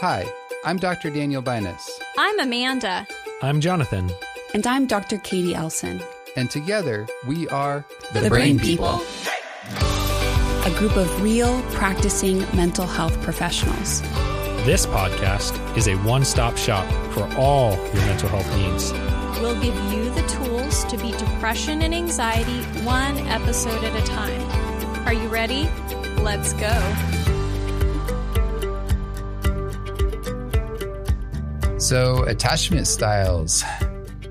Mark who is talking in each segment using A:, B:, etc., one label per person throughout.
A: Hi, I'm Dr. Daniel Binus.
B: I'm Amanda.
C: I'm Jonathan.
D: And I'm Dr. K'dee Elsen.
A: And together we are
D: the, the Brain, Brain People. A group of real practicing mental health professionals.
C: This podcast is a one stop shop for all your mental health needs.
B: We'll give you the tools to beat depression and anxiety one episode at a time. Are you ready? Let's go.
A: So, attachment styles.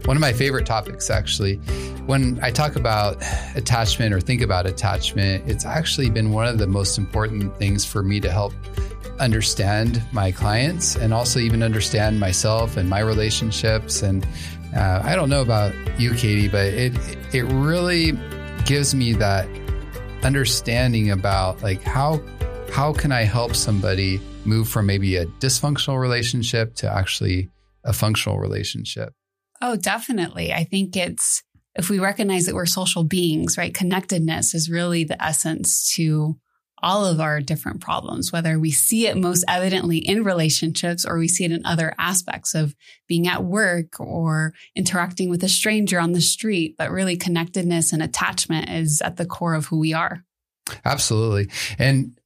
A: One of my favorite topics, actually. When I talk about attachment or think about attachment, it's actually been one of the most important things for me to help understand my clients and also even understand myself and my relationships. And uh, I don't know about you, K'dee, but it it really gives me that understanding about like how how can I help somebody move from maybe a dysfunctional relationship to actually a functional relationship?
D: Oh, definitely. I think it's if we recognize that we're social beings, right? Connectedness is really the essence to all of our different problems, whether we see it most evidently in relationships or we see it in other aspects of being at work or interacting with a stranger on the street. But really, connectedness and attachment is at the core of who we are.
A: Absolutely. And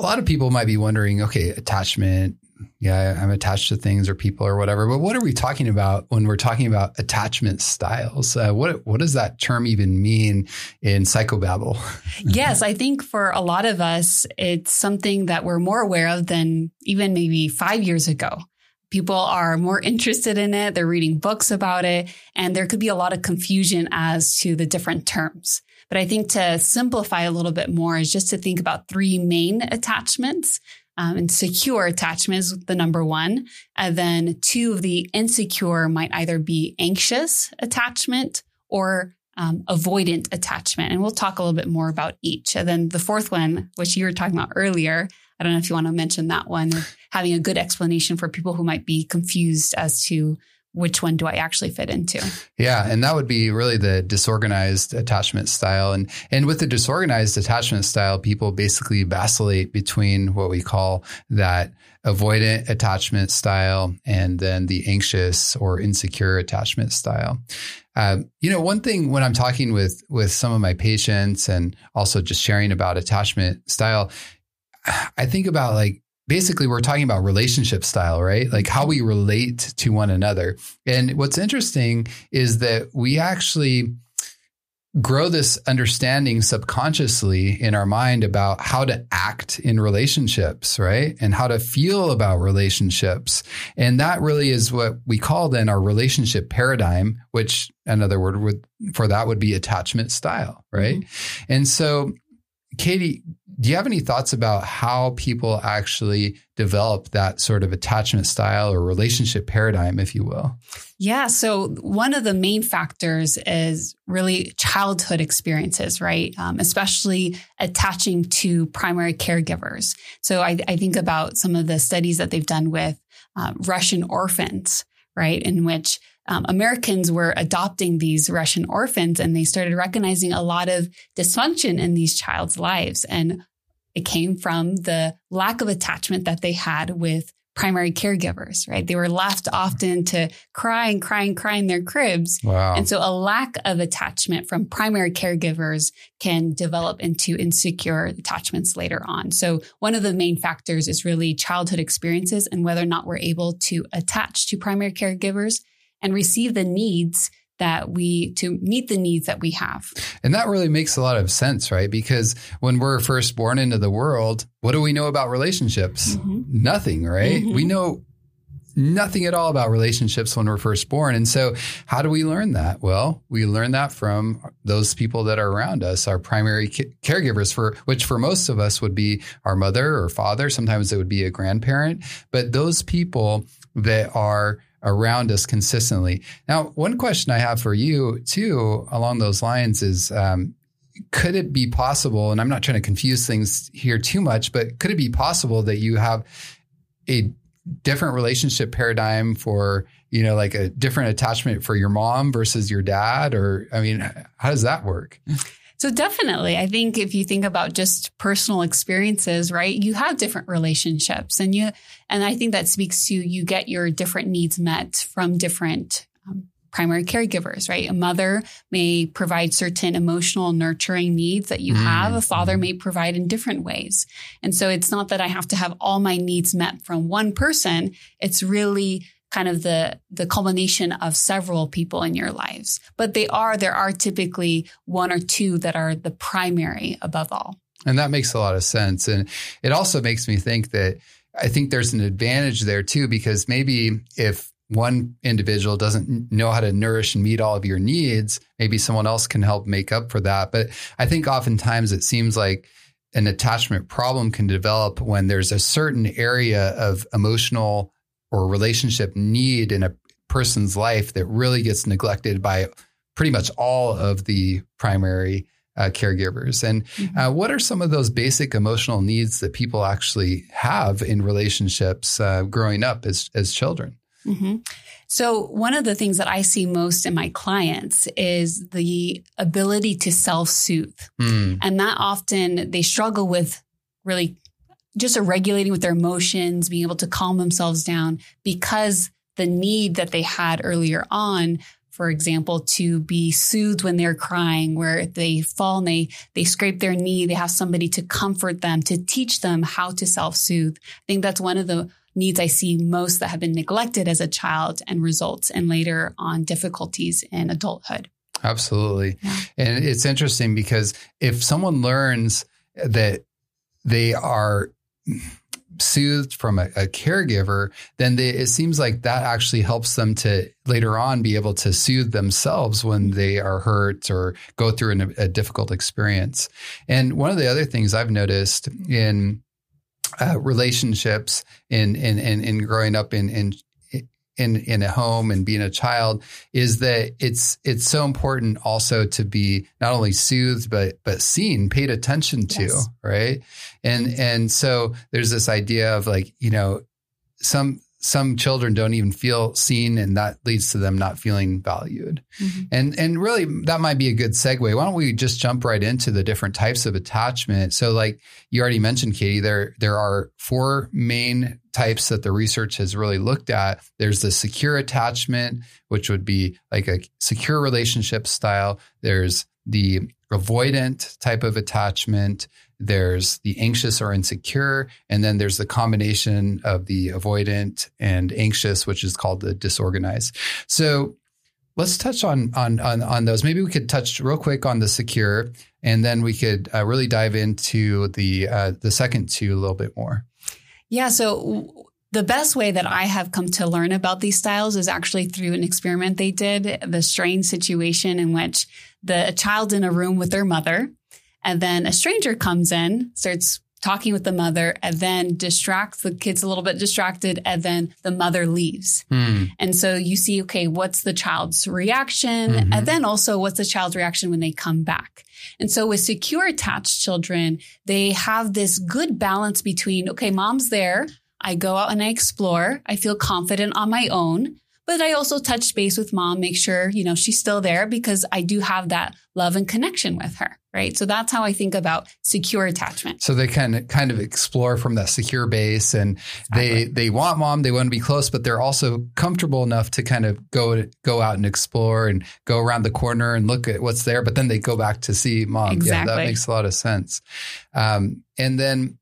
A: a lot of people might be wondering, okay, attachment. Yeah, I'm attached to things or people or whatever. But what are we talking about when we're talking about attachment styles? Uh, what what does that term even mean in psychobabble?
D: yes, I think for a lot of us, it's something that we're more aware of than even maybe five years ago. People are more interested in it. They're reading books about it, and there could be a lot of confusion as to the different terms. But I think to simplify a little bit more is just to think about three main attachments. Um, and secure attachment is the number one. And then two of the insecure might either be anxious attachment or um, avoidant attachment. And we'll talk a little bit more about each. And then the fourth one, which you were talking about earlier, I don't know if you want to mention that one, having a good explanation for people who might be confused as to which one do I actually fit into?
A: Yeah, and that would be really the disorganized attachment style. And and with the disorganized attachment style, people basically vacillate between what we call that avoidant attachment style and then the anxious or insecure attachment style. Um, you know, one thing when I'm talking with with some of my patients and also just sharing about attachment style, I think about like basically we're talking about relationship style, right? Like how we relate to one another. And what's interesting is that we actually grow this understanding subconsciously in our mind about how to act in relationships, right? And how to feel about relationships. And that really is what we call then our relationship paradigm, which another word would, for that would be attachment style, right? Mm-hmm. And so K'dee, do you have any thoughts about how people actually develop that sort of attachment style or relationship paradigm, if you will?
D: Yeah. So, one of the main factors is really childhood experiences, right? Um, especially attaching to primary caregivers. So, I, I, think about some of the studies that they've done with uh, Russian orphans, right? In which um, Americans were adopting these Russian orphans and they started recognizing a lot of dysfunction in these child's lives. And it came from the lack of attachment that they had with primary caregivers, right? They were left often to cry and cry and cry in their cribs. Wow. And so a lack of attachment from primary caregivers can develop into insecure attachments later on. So one of the main factors is really childhood experiences and whether or not we're able to attach to primary caregivers and receive the needs that we to meet the needs that we have.
A: And that really makes a lot of sense, right? Because when we're first born into the world, what do we know about relationships? Mm-hmm. Nothing, right? Mm-hmm. We know nothing at all about relationships when we're first born. And so how do we learn that? Well, we learn that from those people that are around us, our primary caregivers for which for most of us would be our mother or father, sometimes it would be a grandparent, but those people that are around us consistently. Now, one question I have for you too, along those lines, is um, could it be possible? And I'm not trying to confuse things here too much, but could it be possible that you have a different relationship paradigm for you know like a different attachment for your mom versus your dad or i mean how does that work
D: So definitely, I think if you think about just personal experiences, right, you have different relationships and you, and I think that speaks to you get your different needs met from different um, primary caregivers, right? A mother may provide certain emotional nurturing needs that you mm. have. A father may provide in different ways. And so it's not that I have to have all my needs met from one person. It's really kind of the the culmination of several people in your lives. But they are there are typically one or two that are the primary above all.
A: And that makes a lot of sense. And it also makes me think that I think there's an advantage there too, because maybe if one individual doesn't know how to nourish and meet all of your needs, maybe someone else can help make up for that. But I think oftentimes it seems like an attachment problem can develop when there's a certain area of emotional or relationship need in a person's life that really gets neglected by pretty much all of the primary uh, caregivers. And mm-hmm. uh, what are some of those basic emotional needs that people actually have in relationships uh, growing up as, as children?
D: Mm-hmm. So, one of the things that I see most in my clients is the ability to self soothe. Mm. And that often they struggle with really just regulating with their emotions, being able to calm themselves down because the need that they had earlier on for example, to be soothed when they're crying, where they fall and they, they scrape their knee, they have somebody to comfort them, to teach them how to self soothe. I think that's one of the needs I see most that have been neglected as a child and results in later on difficulties in adulthood.
A: Absolutely. Yeah. And it's interesting because if someone learns that they are soothed from a, a caregiver, then they, it seems like that actually helps them to later on be able to soothe themselves when they are hurt or go through an, a difficult experience. And one of the other things I've noticed in uh, relationships in, in, in, in growing up in, in in in a home and being a child is that it's it's so important also to be not only soothed but but seen paid attention to yes. right and and so there's this idea of like you know some some children don't even feel seen and that leads to them not feeling valued. Mm-hmm. And and really that might be a good segue. Why don't we just jump right into the different types of attachment? So like you already mentioned K'dee there there are four main types that the research has really looked at. There's the secure attachment which would be like a secure relationship style. There's the avoidant type of attachment there's the anxious or insecure, and then there's the combination of the avoidant and anxious, which is called the disorganized. So let's touch on on on, on those. Maybe we could touch real quick on the secure, and then we could uh, really dive into the uh, the second two a little bit more.
D: Yeah. So the best way that I have come to learn about these styles is actually through an experiment they did, the strange situation in which the child in a room with their mother and then a stranger comes in, starts talking with the mother, and then distracts the kids a little bit distracted, and then the mother leaves. Hmm. And so you see, okay, what's the child's reaction? Mm-hmm. And then also what's the child's reaction when they come back? And so with secure attached children, they have this good balance between, okay, mom's there. I go out and I explore. I feel confident on my own. But I also touch base with mom, make sure, you know, she's still there because I do have that love and connection with her. Right. So that's how I think about secure attachment.
A: So they can kind of explore from that secure base and exactly. they, they want mom, they want to be close, but they're also comfortable enough to kind of go, go out and explore and go around the corner and look at what's there. But then they go back to see mom. Exactly. Yeah, that makes a lot of sense. Um, and then,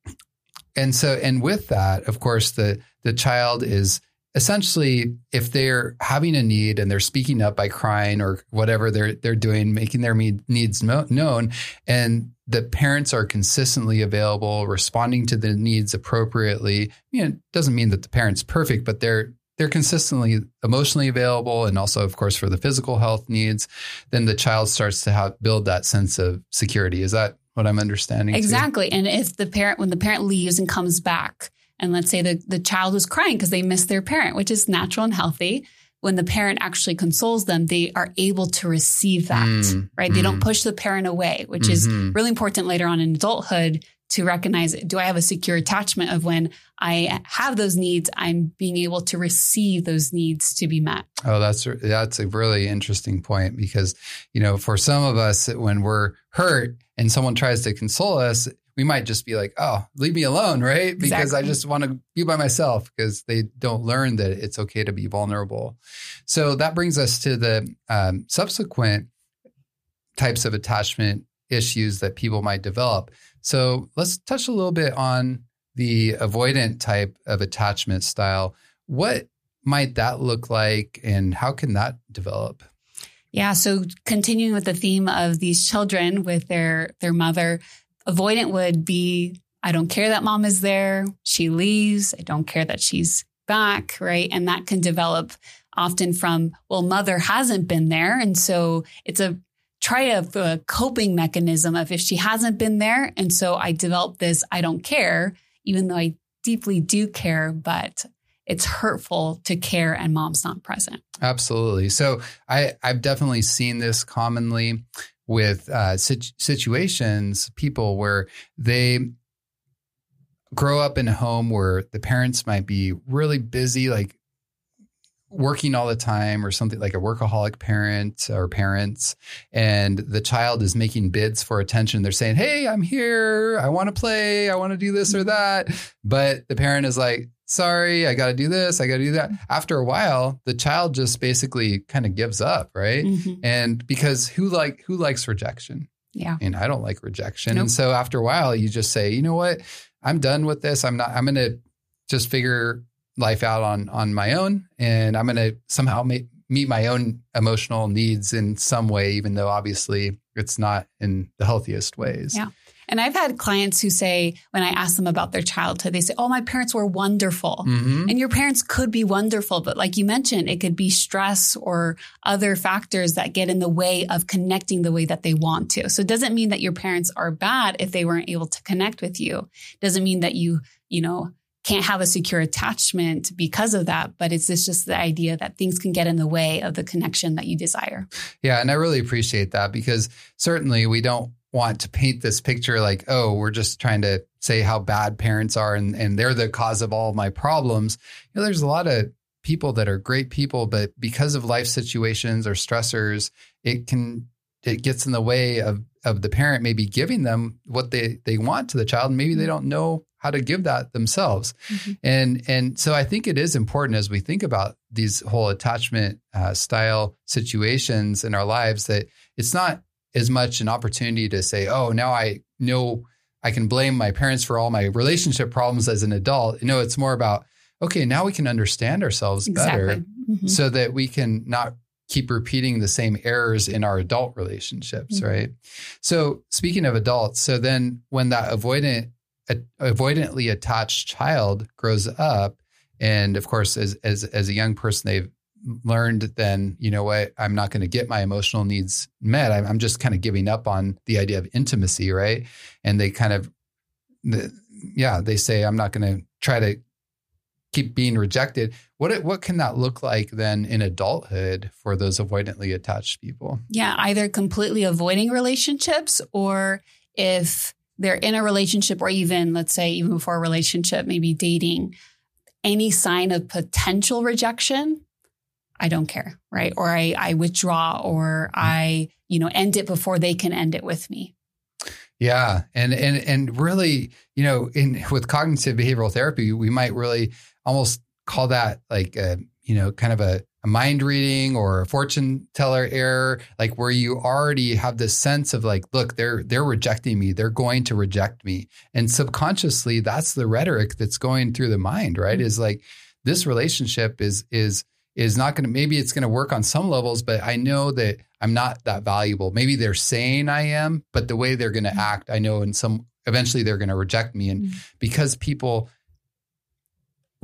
A: and so, and with that, of course, the, the child is, essentially if they're having a need and they're speaking up by crying or whatever they're they're doing making their needs known and the parents are consistently available responding to the needs appropriately you know, it doesn't mean that the parent's perfect but they're they're consistently emotionally available and also of course for the physical health needs then the child starts to have build that sense of security is that what i'm understanding
D: exactly too? and if the parent when the parent leaves and comes back and let's say the, the child is crying because they miss their parent, which is natural and healthy. When the parent actually consoles them, they are able to receive that, mm, right? Mm. They don't mm. push the parent away, which mm-hmm. is really important later on in adulthood to recognize do I have a secure attachment of when I have those needs, I'm being able to receive those needs to be met.
A: Oh, that's that's a really interesting point because you know, for some of us when we're hurt and someone tries to console us, we might just be like, "Oh, leave me alone," right? Because
D: Exactly.
A: I just want to be by myself because they don't learn that it's okay to be vulnerable. So that brings us to the um, subsequent types of attachment issues that people might develop. So let's touch a little bit on the avoidant type of attachment style. What might that look like and how can that develop?
D: Yeah. So continuing with the theme of these children with their their mother, avoidant would be I don't care that mom is there. She leaves. I don't care that she's back. Right. And that can develop often from, well, mother hasn't been there. And so it's a try to a coping mechanism of if she hasn't been there. And so I developed this I don't care, even though I deeply do care, but it's hurtful to care and mom's not present.
A: Absolutely. So I, I've definitely seen this commonly with uh, sit- situations, people where they grow up in a home where the parents might be really busy, like working all the time or something like a workaholic parent or parents and the child is making bids for attention they're saying hey i'm here i want to play i want to do this or that but the parent is like sorry i got to do this i got to do that after a while the child just basically kind of gives up right
D: Mhm.
A: and because who like who likes rejection
D: Yeah.
A: and I don't like rejection.
D: Nope.
A: And so after a while, you just say, you know what, I'm done with this. I'm not. I'm going to just figure life out on on my own, and I'm going to somehow ma- meet my own emotional needs in some way, even though obviously it's not in the healthiest ways.
D: Yeah. And I've had clients who say, when I ask them about their childhood, they say, Oh, my parents were wonderful.
A: Mhm.
D: And your parents could be wonderful, but like you mentioned, it could be stress or other factors that get in the way of connecting the way that they want to. So it doesn't mean that your parents are bad if they weren't able to connect with you. It doesn't mean that you, you know, can't have a secure attachment because of that, but it's just, just the idea that things can get in the way of the connection that you desire.
A: Yeah, and I really appreciate that because certainly we don't want to paint this picture like, oh, we're just trying to say how bad parents are and, and they're the cause of all of my problems. You know, there's a lot of people that are great people, but because of life situations or stressors, it can it gets in the way of of the parent maybe giving them what they they want to the child and maybe they don't know how to give that themselves
D: Mhm.
A: and and so i think it is important as we think about these whole attachment uh, style situations in our lives that it's not as much an opportunity to say oh now i know i can blame my parents for all my relationship problems as an adult no it's more about okay now we can understand ourselves better
D: Exactly. Mhm.
A: so that we can not keep repeating the same errors in our adult relationships,
D: Mhm.
A: right? So, speaking of adults, so then when that avoidant, avoidantly attached child grows up, and of course, as as as a young person, they've learned then, you know what, I'm not going to get my emotional needs met. I'm, I'm just kind of giving up on the idea of intimacy, right? And they kind of, the, yeah, they say, I'm not going to try to keep being rejected. What what can that look like then in adulthood for those avoidantly attached people?
D: Yeah, either completely avoiding relationships or if they're in a relationship or even, let's say, even before a relationship, maybe dating, any sign of potential rejection, I don't care, right? Or I, I withdraw or mm-hmm. I, you know, end it before they can end it with me.
A: Yeah, and and and really, you know, in with cognitive behavioral therapy, we might really almost call that like a you know kind of a, a mind reading or a fortune teller error, like where you already have this sense of like, look, they're they're rejecting me, they're going to reject me, and subconsciously, that's the rhetoric that's going through the mind, right? Mm-hmm. Is like this relationship is is is not going to maybe it's going to work on some levels but i know that i'm not that valuable. Maybe they're saying i am but the way they're going to mm-hmm. act i know in some eventually they're going to reject me. And mm-hmm. because people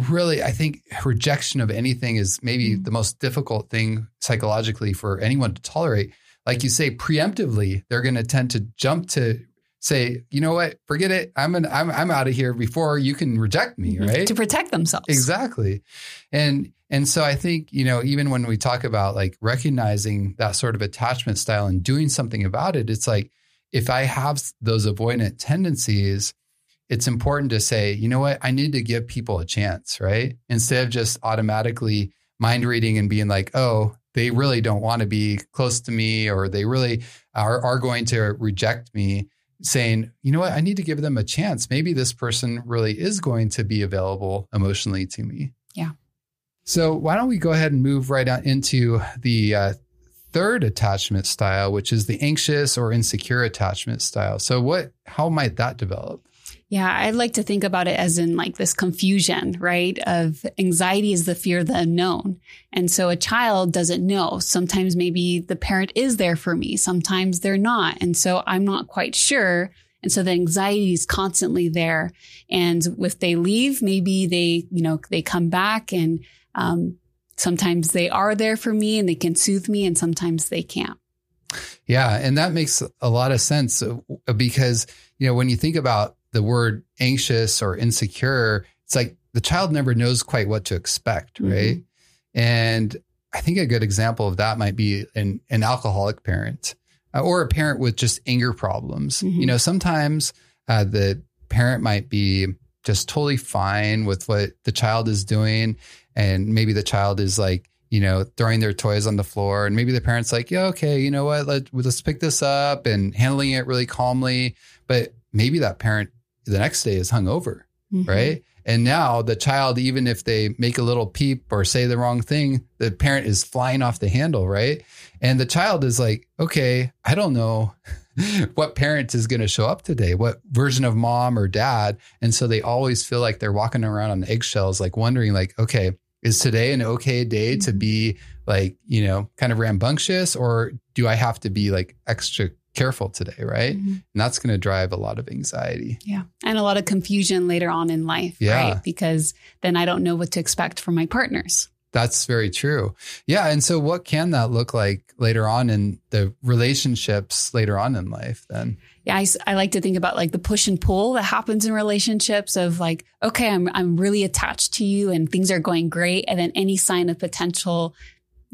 A: really i think rejection of anything is maybe
D: Mm.
A: the most difficult thing psychologically for anyone to tolerate like you say preemptively they're going to tend to jump to say you know what forget it i'm an, i'm i'm out of here before you can reject me right
D: To protect themselves.
A: Exactly. And and so I think, you know, even when we talk about like recognizing that sort of attachment style and doing something about it, it's like if I have those avoidant tendencies, it's important to say, you know what, I need to give people a chance, right? Instead of just automatically mind reading and being like, oh, they really don't want to be close to me or they really are, are going to reject me saying, you know what, I need to give them a chance. Maybe this person really is going to be available emotionally to me.
D: Yeah.
A: So why don't we go ahead and move right on into the uh, third attachment style, which is the anxious or insecure attachment style. So what, how might that develop?
D: Yeah, I like to think about it as in like this confusion, right? Of anxiety is the fear of the unknown. And so a child doesn't know. Sometimes maybe the parent is there for me. Sometimes they're not. And so I'm not quite sure. And so the anxiety is constantly there. And if they leave, maybe they, you know, they come back and, um, sometimes they are there for me and they can soothe me and sometimes they can't.
A: Yeah. And that makes a lot of sense uh, because, you know, when you think about the word anxious or insecure, it's like the child never knows quite what to expect, mm-hmm. right? Mm-hmm. And I think a good example of that might be an, an alcoholic parent uh, or a parent with just anger problems. Mm-hmm. You know, sometimes uh, the parent might be just totally fine with what the child is doing. And maybe the child is like, you know, throwing their toys on the floor. And maybe the parent's like, yeah, okay, you know what, Let, let's pick this up and handling it really calmly. But maybe that parent the next day is hungover, mm-hmm. right? And now the child, even if they make a little peep or say the wrong thing, the parent is flying off the handle, right? And the child is like, okay, I don't know what parent is going to show up today, what version of mom or dad. And so they always feel like they're walking around on eggshells, like wondering, like, okay, is today an okay day to mm-hmm. be like, you know, kind of rambunctious or do I have to be like extra careful today, right? Mm-hmm. And that's going to drive a lot of anxiety.
D: Yeah. And a lot of confusion later on in life, yeah. right? Because then I don't know what to expect from my partners.
A: That's very true. Yeah. And so, what can that look like later on in the relationships later on in life then?
D: Yeah. I, I like to think about like the push and pull that happens in relationships of like, okay, I'm, I'm really attached to you and things are going great. And then any sign of potential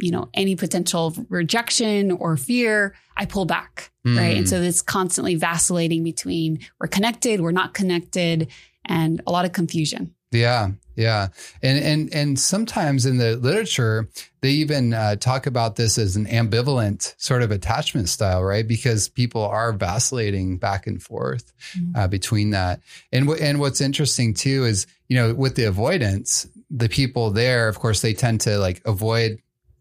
D: you know, any potential rejection or fear, I pull back. Mm. Right. And so it's constantly vacillating between we're connected, we're not connected, and a lot of confusion.
A: Yeah, yeah, and and and sometimes in the literature they even uh, talk about this as an ambivalent sort of attachment style, right? Because people are vacillating back and forth mm-hmm. uh, between that. And w- and what's interesting too is you know with the avoidance, the people there, of course, they tend to like avoid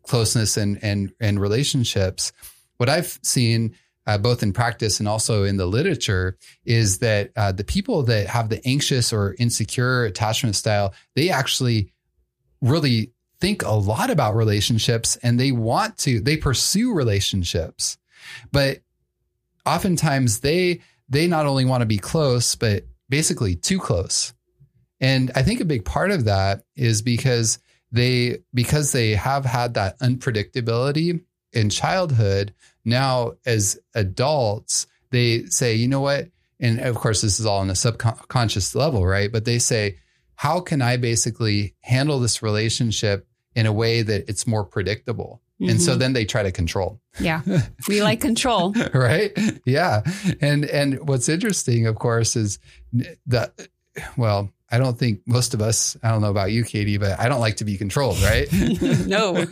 A: closeness and and and relationships. What I've seen uh, both in practice and also in the literature is that uh, the people that have the anxious or insecure attachment style, they actually really think a lot about relationships and they want to they pursue relationships but oftentimes they they not only want to be close but basically too close and i think a big part of that is because they because they have had that unpredictability in childhood now as adults they say you know what? And of course this is all on a subconscious level right? But they say how can i basically handle this relationship in a way that it's more predictable? Mm-hmm. and so mm-hmm. then they try to control.
D: Yeah. We like control.
A: Right? Yeah. And and what's interesting of course is that well I don't think most of us, I don't know about you, K'dee, but I don't like to be controlled, right?
D: no.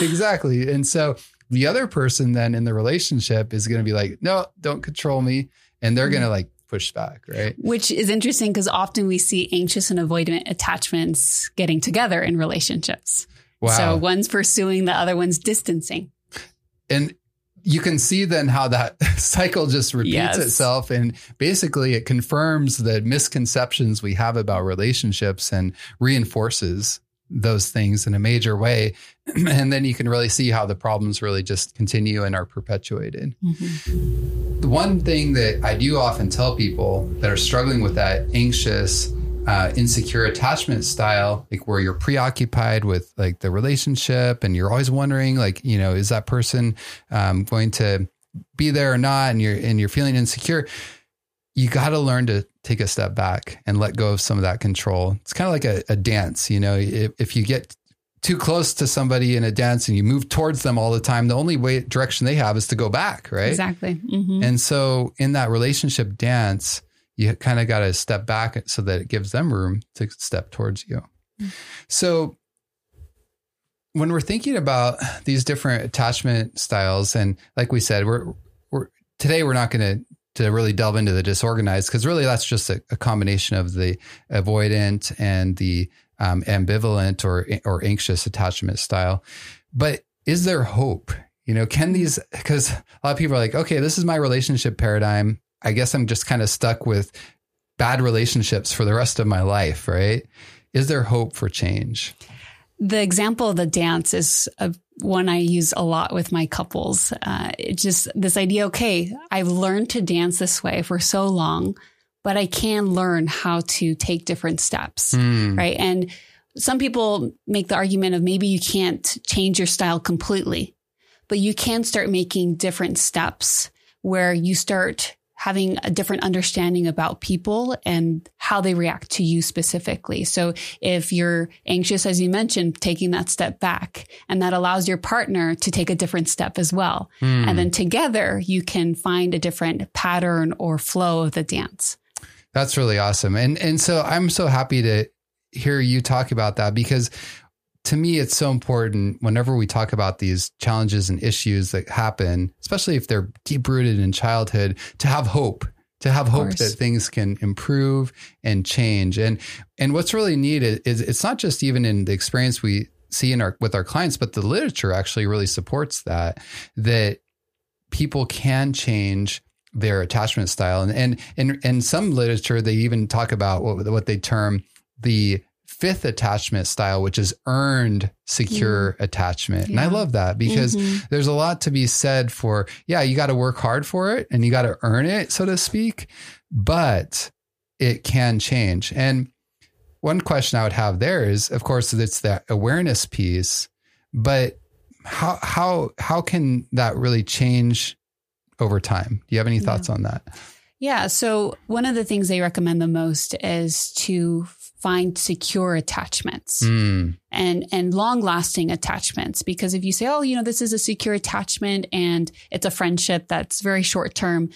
A: exactly. And so the other person then in the relationship is going to be like, no, don't control me. And they're mm-hmm. going to like push back, right?
D: Which is interesting because often we see anxious and avoidant attachments getting together in relationships. Wow. So one's pursuing, the other one's distancing.
A: And you can see then how that cycle just repeats yes. itself and basically it confirms the misconceptions we have about relationships and reinforces those things in a major way and then you can really see how the problems really just continue and are perpetuated mm-hmm. the one thing that i do often tell people that are struggling with that anxious uh, insecure attachment style, like where you're preoccupied with like the relationship and you're always wondering, like, you know, is that person um, going to be there or not? And you're, and you're feeling insecure. You got to learn to take a step back and let go of some of that control. It's kind of like a, a dance, you know, if, if you get too close to somebody in a dance and you move towards them all the time, the only way direction they have is to go back, right?
D: Exactly.
A: Mm-hmm. And so in that relationship dance, you kind of got to step back so that it gives them room to step towards you. So when we're thinking about these different attachment styles, and like we said, we're we're today we're not going to to really delve into the disorganized because really that's just a, a, combination of the avoidant and the um, ambivalent or or anxious attachment style. But is there hope? You know, can these because a lot of people are like, okay, this is my relationship paradigm. I guess I'm just kind of stuck with bad relationships for the rest of my life, right? Is there hope for change?
D: The example of the dance is a, one I use a lot with my couples. Uh, it's just this idea, okay, I've learned to dance this way for so long, but I can learn how to take different steps, mm. right? And some people make the argument of maybe you can't change your style completely, but you can start making different steps where you start having a different understanding about people and how they react to you specifically. So if you're anxious, as you mentioned, taking that step back and that allows your partner to take a different step as well. Mm. And then together you can find a different pattern or flow of the dance.
A: That's really awesome. And and so I'm so happy to hear you talk about that because to me, it's so important whenever we talk about these challenges and issues that happen, especially if they're deep rooted in childhood, to have hope, to have hope that things can improve and change. And and what's really neat is it's not just even in the experience we see in our with our clients, but the literature actually really supports that that people can change their attachment style. And and in in some literature, they even talk about what what they term the fifth attachment style, which is earned secure mm. attachment. Yeah. And I love that because mm-hmm. there's a lot to be said for, yeah, you got to work hard for it and you got to earn it, so to speak, but it can change. And one question I would have there is, of course, it's that awareness piece, but how, how, how can that really change over time? Do you have any thoughts yeah. on that?
D: Yeah. So one of the things they recommend the most is to find secure attachments mm. and and long lasting attachments because if you say oh you know this is a secure attachment and it's a friendship that's very short term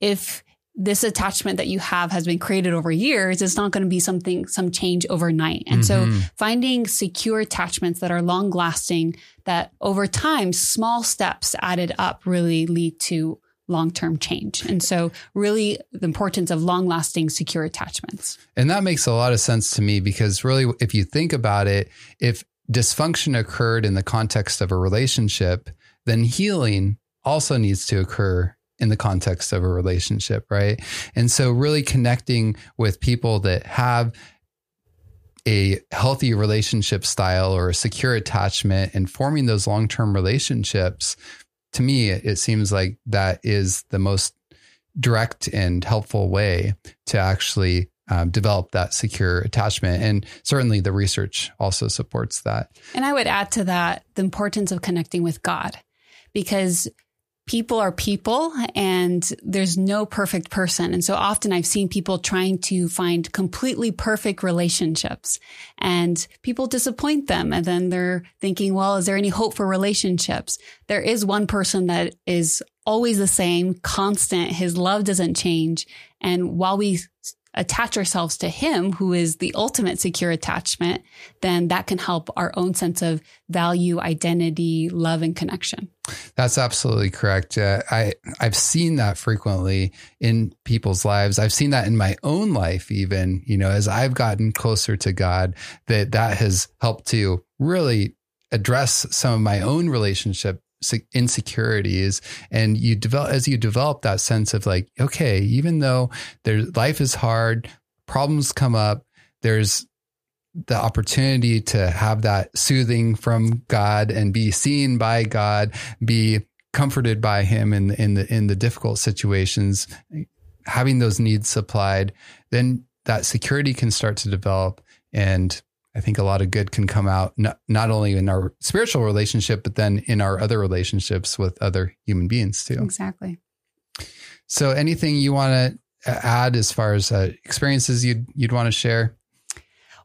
D: if this attachment that you have has been created over years it's not going to be something some change overnight and mm-hmm. so finding secure attachments that are long lasting that over time small steps added up really lead to long term change. And so, really, the importance of long lasting, secure attachments.
A: And that makes a lot of sense to me because, really, if you think about it, if dysfunction occurred in the context of a relationship, then healing also needs to occur in the context of a relationship, right? And so, really connecting with people that have a healthy relationship style or a secure attachment and forming those long term relationships to me, it seems like that is the most direct and helpful way to actually um, develop that secure attachment. And certainly the research also supports that.
D: And I would add to that the importance of connecting with God because people are people and there's no perfect person. And so often I've seen people trying to find completely perfect relationships and people disappoint them. And then they're thinking, well, is there any hope for relationships? There is one person that is always the same, constant. His love doesn't change. And while we attach ourselves to him, who is the ultimate secure attachment, then that can help our own sense of value, identity, love, and connection.
A: That's absolutely correct. Uh, I I've seen that frequently in people's lives. I've seen that in my own life, even you know, as I've gotten closer to God, that that has helped to really address some of my own relationship insecurities and you develop as you develop that sense of like okay even though there's life is hard problems come up there's the opportunity to have that soothing from God and be seen by God be comforted by him in in the in the difficult situations having those needs supplied then that security can start to develop and I think a lot of good can come out not, not only in our spiritual relationship, but then in our other relationships with other human beings too.
D: Exactly.
A: So, anything you want to add as far as uh, experiences you'd you'd want to share?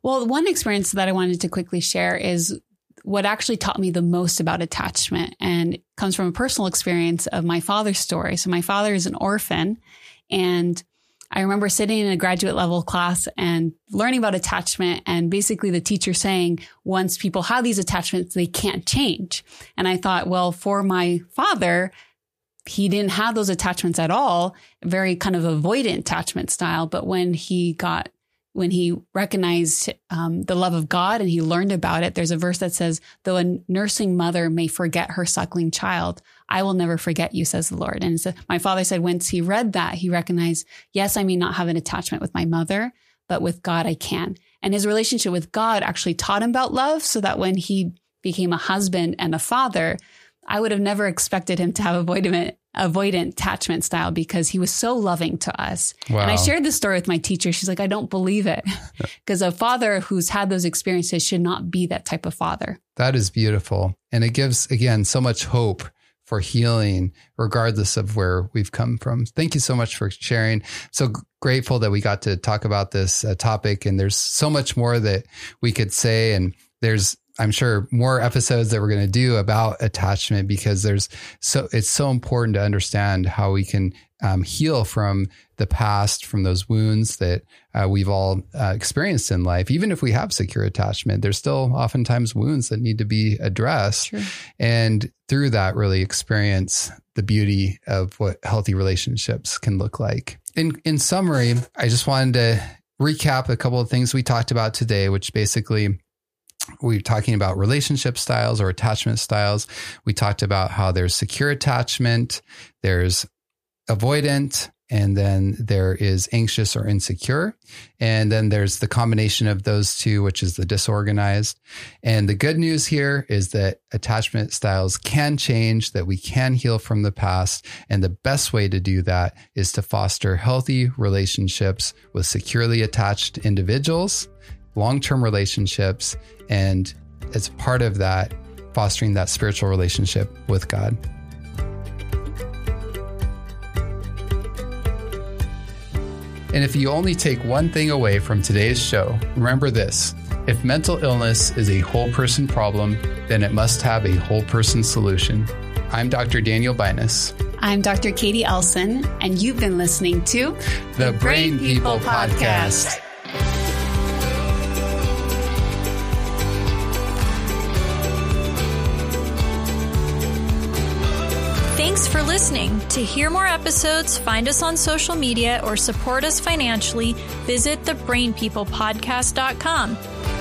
D: Well, one experience that I wanted to quickly share is what actually taught me the most about attachment, and comes from a personal experience of my father's story. So, my father is an orphan, and I remember sitting in a graduate level class and learning about attachment and basically the teacher saying once people have these attachments, they can't change. And I thought, well, for my father, he didn't have those attachments at all, very kind of avoidant attachment style. But when he got when he recognized um, the love of God and he learned about it, there's a verse that says, Though a nursing mother may forget her suckling child, I will never forget you, says the Lord. And so my father said, once he read that, he recognized, yes, I may not have an attachment with my mother, but with God, I can. And his relationship with God actually taught him about love so that when he became a husband and a father, I would have never expected him to have a avoidant avoidant attachment style because he was so loving to us. Wow. And I shared this story with my teacher. She's like, I don't believe it. Because a father who's had those experiences should not be that type of father.
A: That is beautiful. And it gives, again, so much hope for healing, regardless of where we've come from. Thank you so much for sharing. So grateful that we got to talk about this uh, topic. And there's so much more that we could say. And there's I'm sure more episodes that we're going to do about attachment because there's so it's so important to understand how we can um, heal from the past, from those wounds that uh, we've all uh, experienced in life. Even if we have secure attachment, there's still oftentimes wounds that need to be addressed, sure. and through that, really experience the beauty of what healthy relationships can look like. In in summary, I just wanted to recap a couple of things we talked about today, which basically we are talking about relationship styles or attachment styles. We talked about how there's secure attachment, there's avoidant, and then there is anxious or insecure. And then there's the combination of those two, which is the disorganized. And the good news here is that attachment styles can change, that we can heal from the past. And the best way to do that is to foster healthy relationships with securely attached individuals long term relationships, and as part of that, fostering that spiritual relationship with God. And if you only take one thing away from today's show, remember this if mental illness is a whole person problem, then it must have a whole person solution. I'm Dr. Daniel Binus.
D: I'm Dr. K'dee Elsen, and you've been listening to
A: the, the Brain, Brain People, People Podcast. Podcast.
B: Thanks for listening. To hear more episodes, find us on social media, or support us financially, visit thebrainpeoplepodcast.com.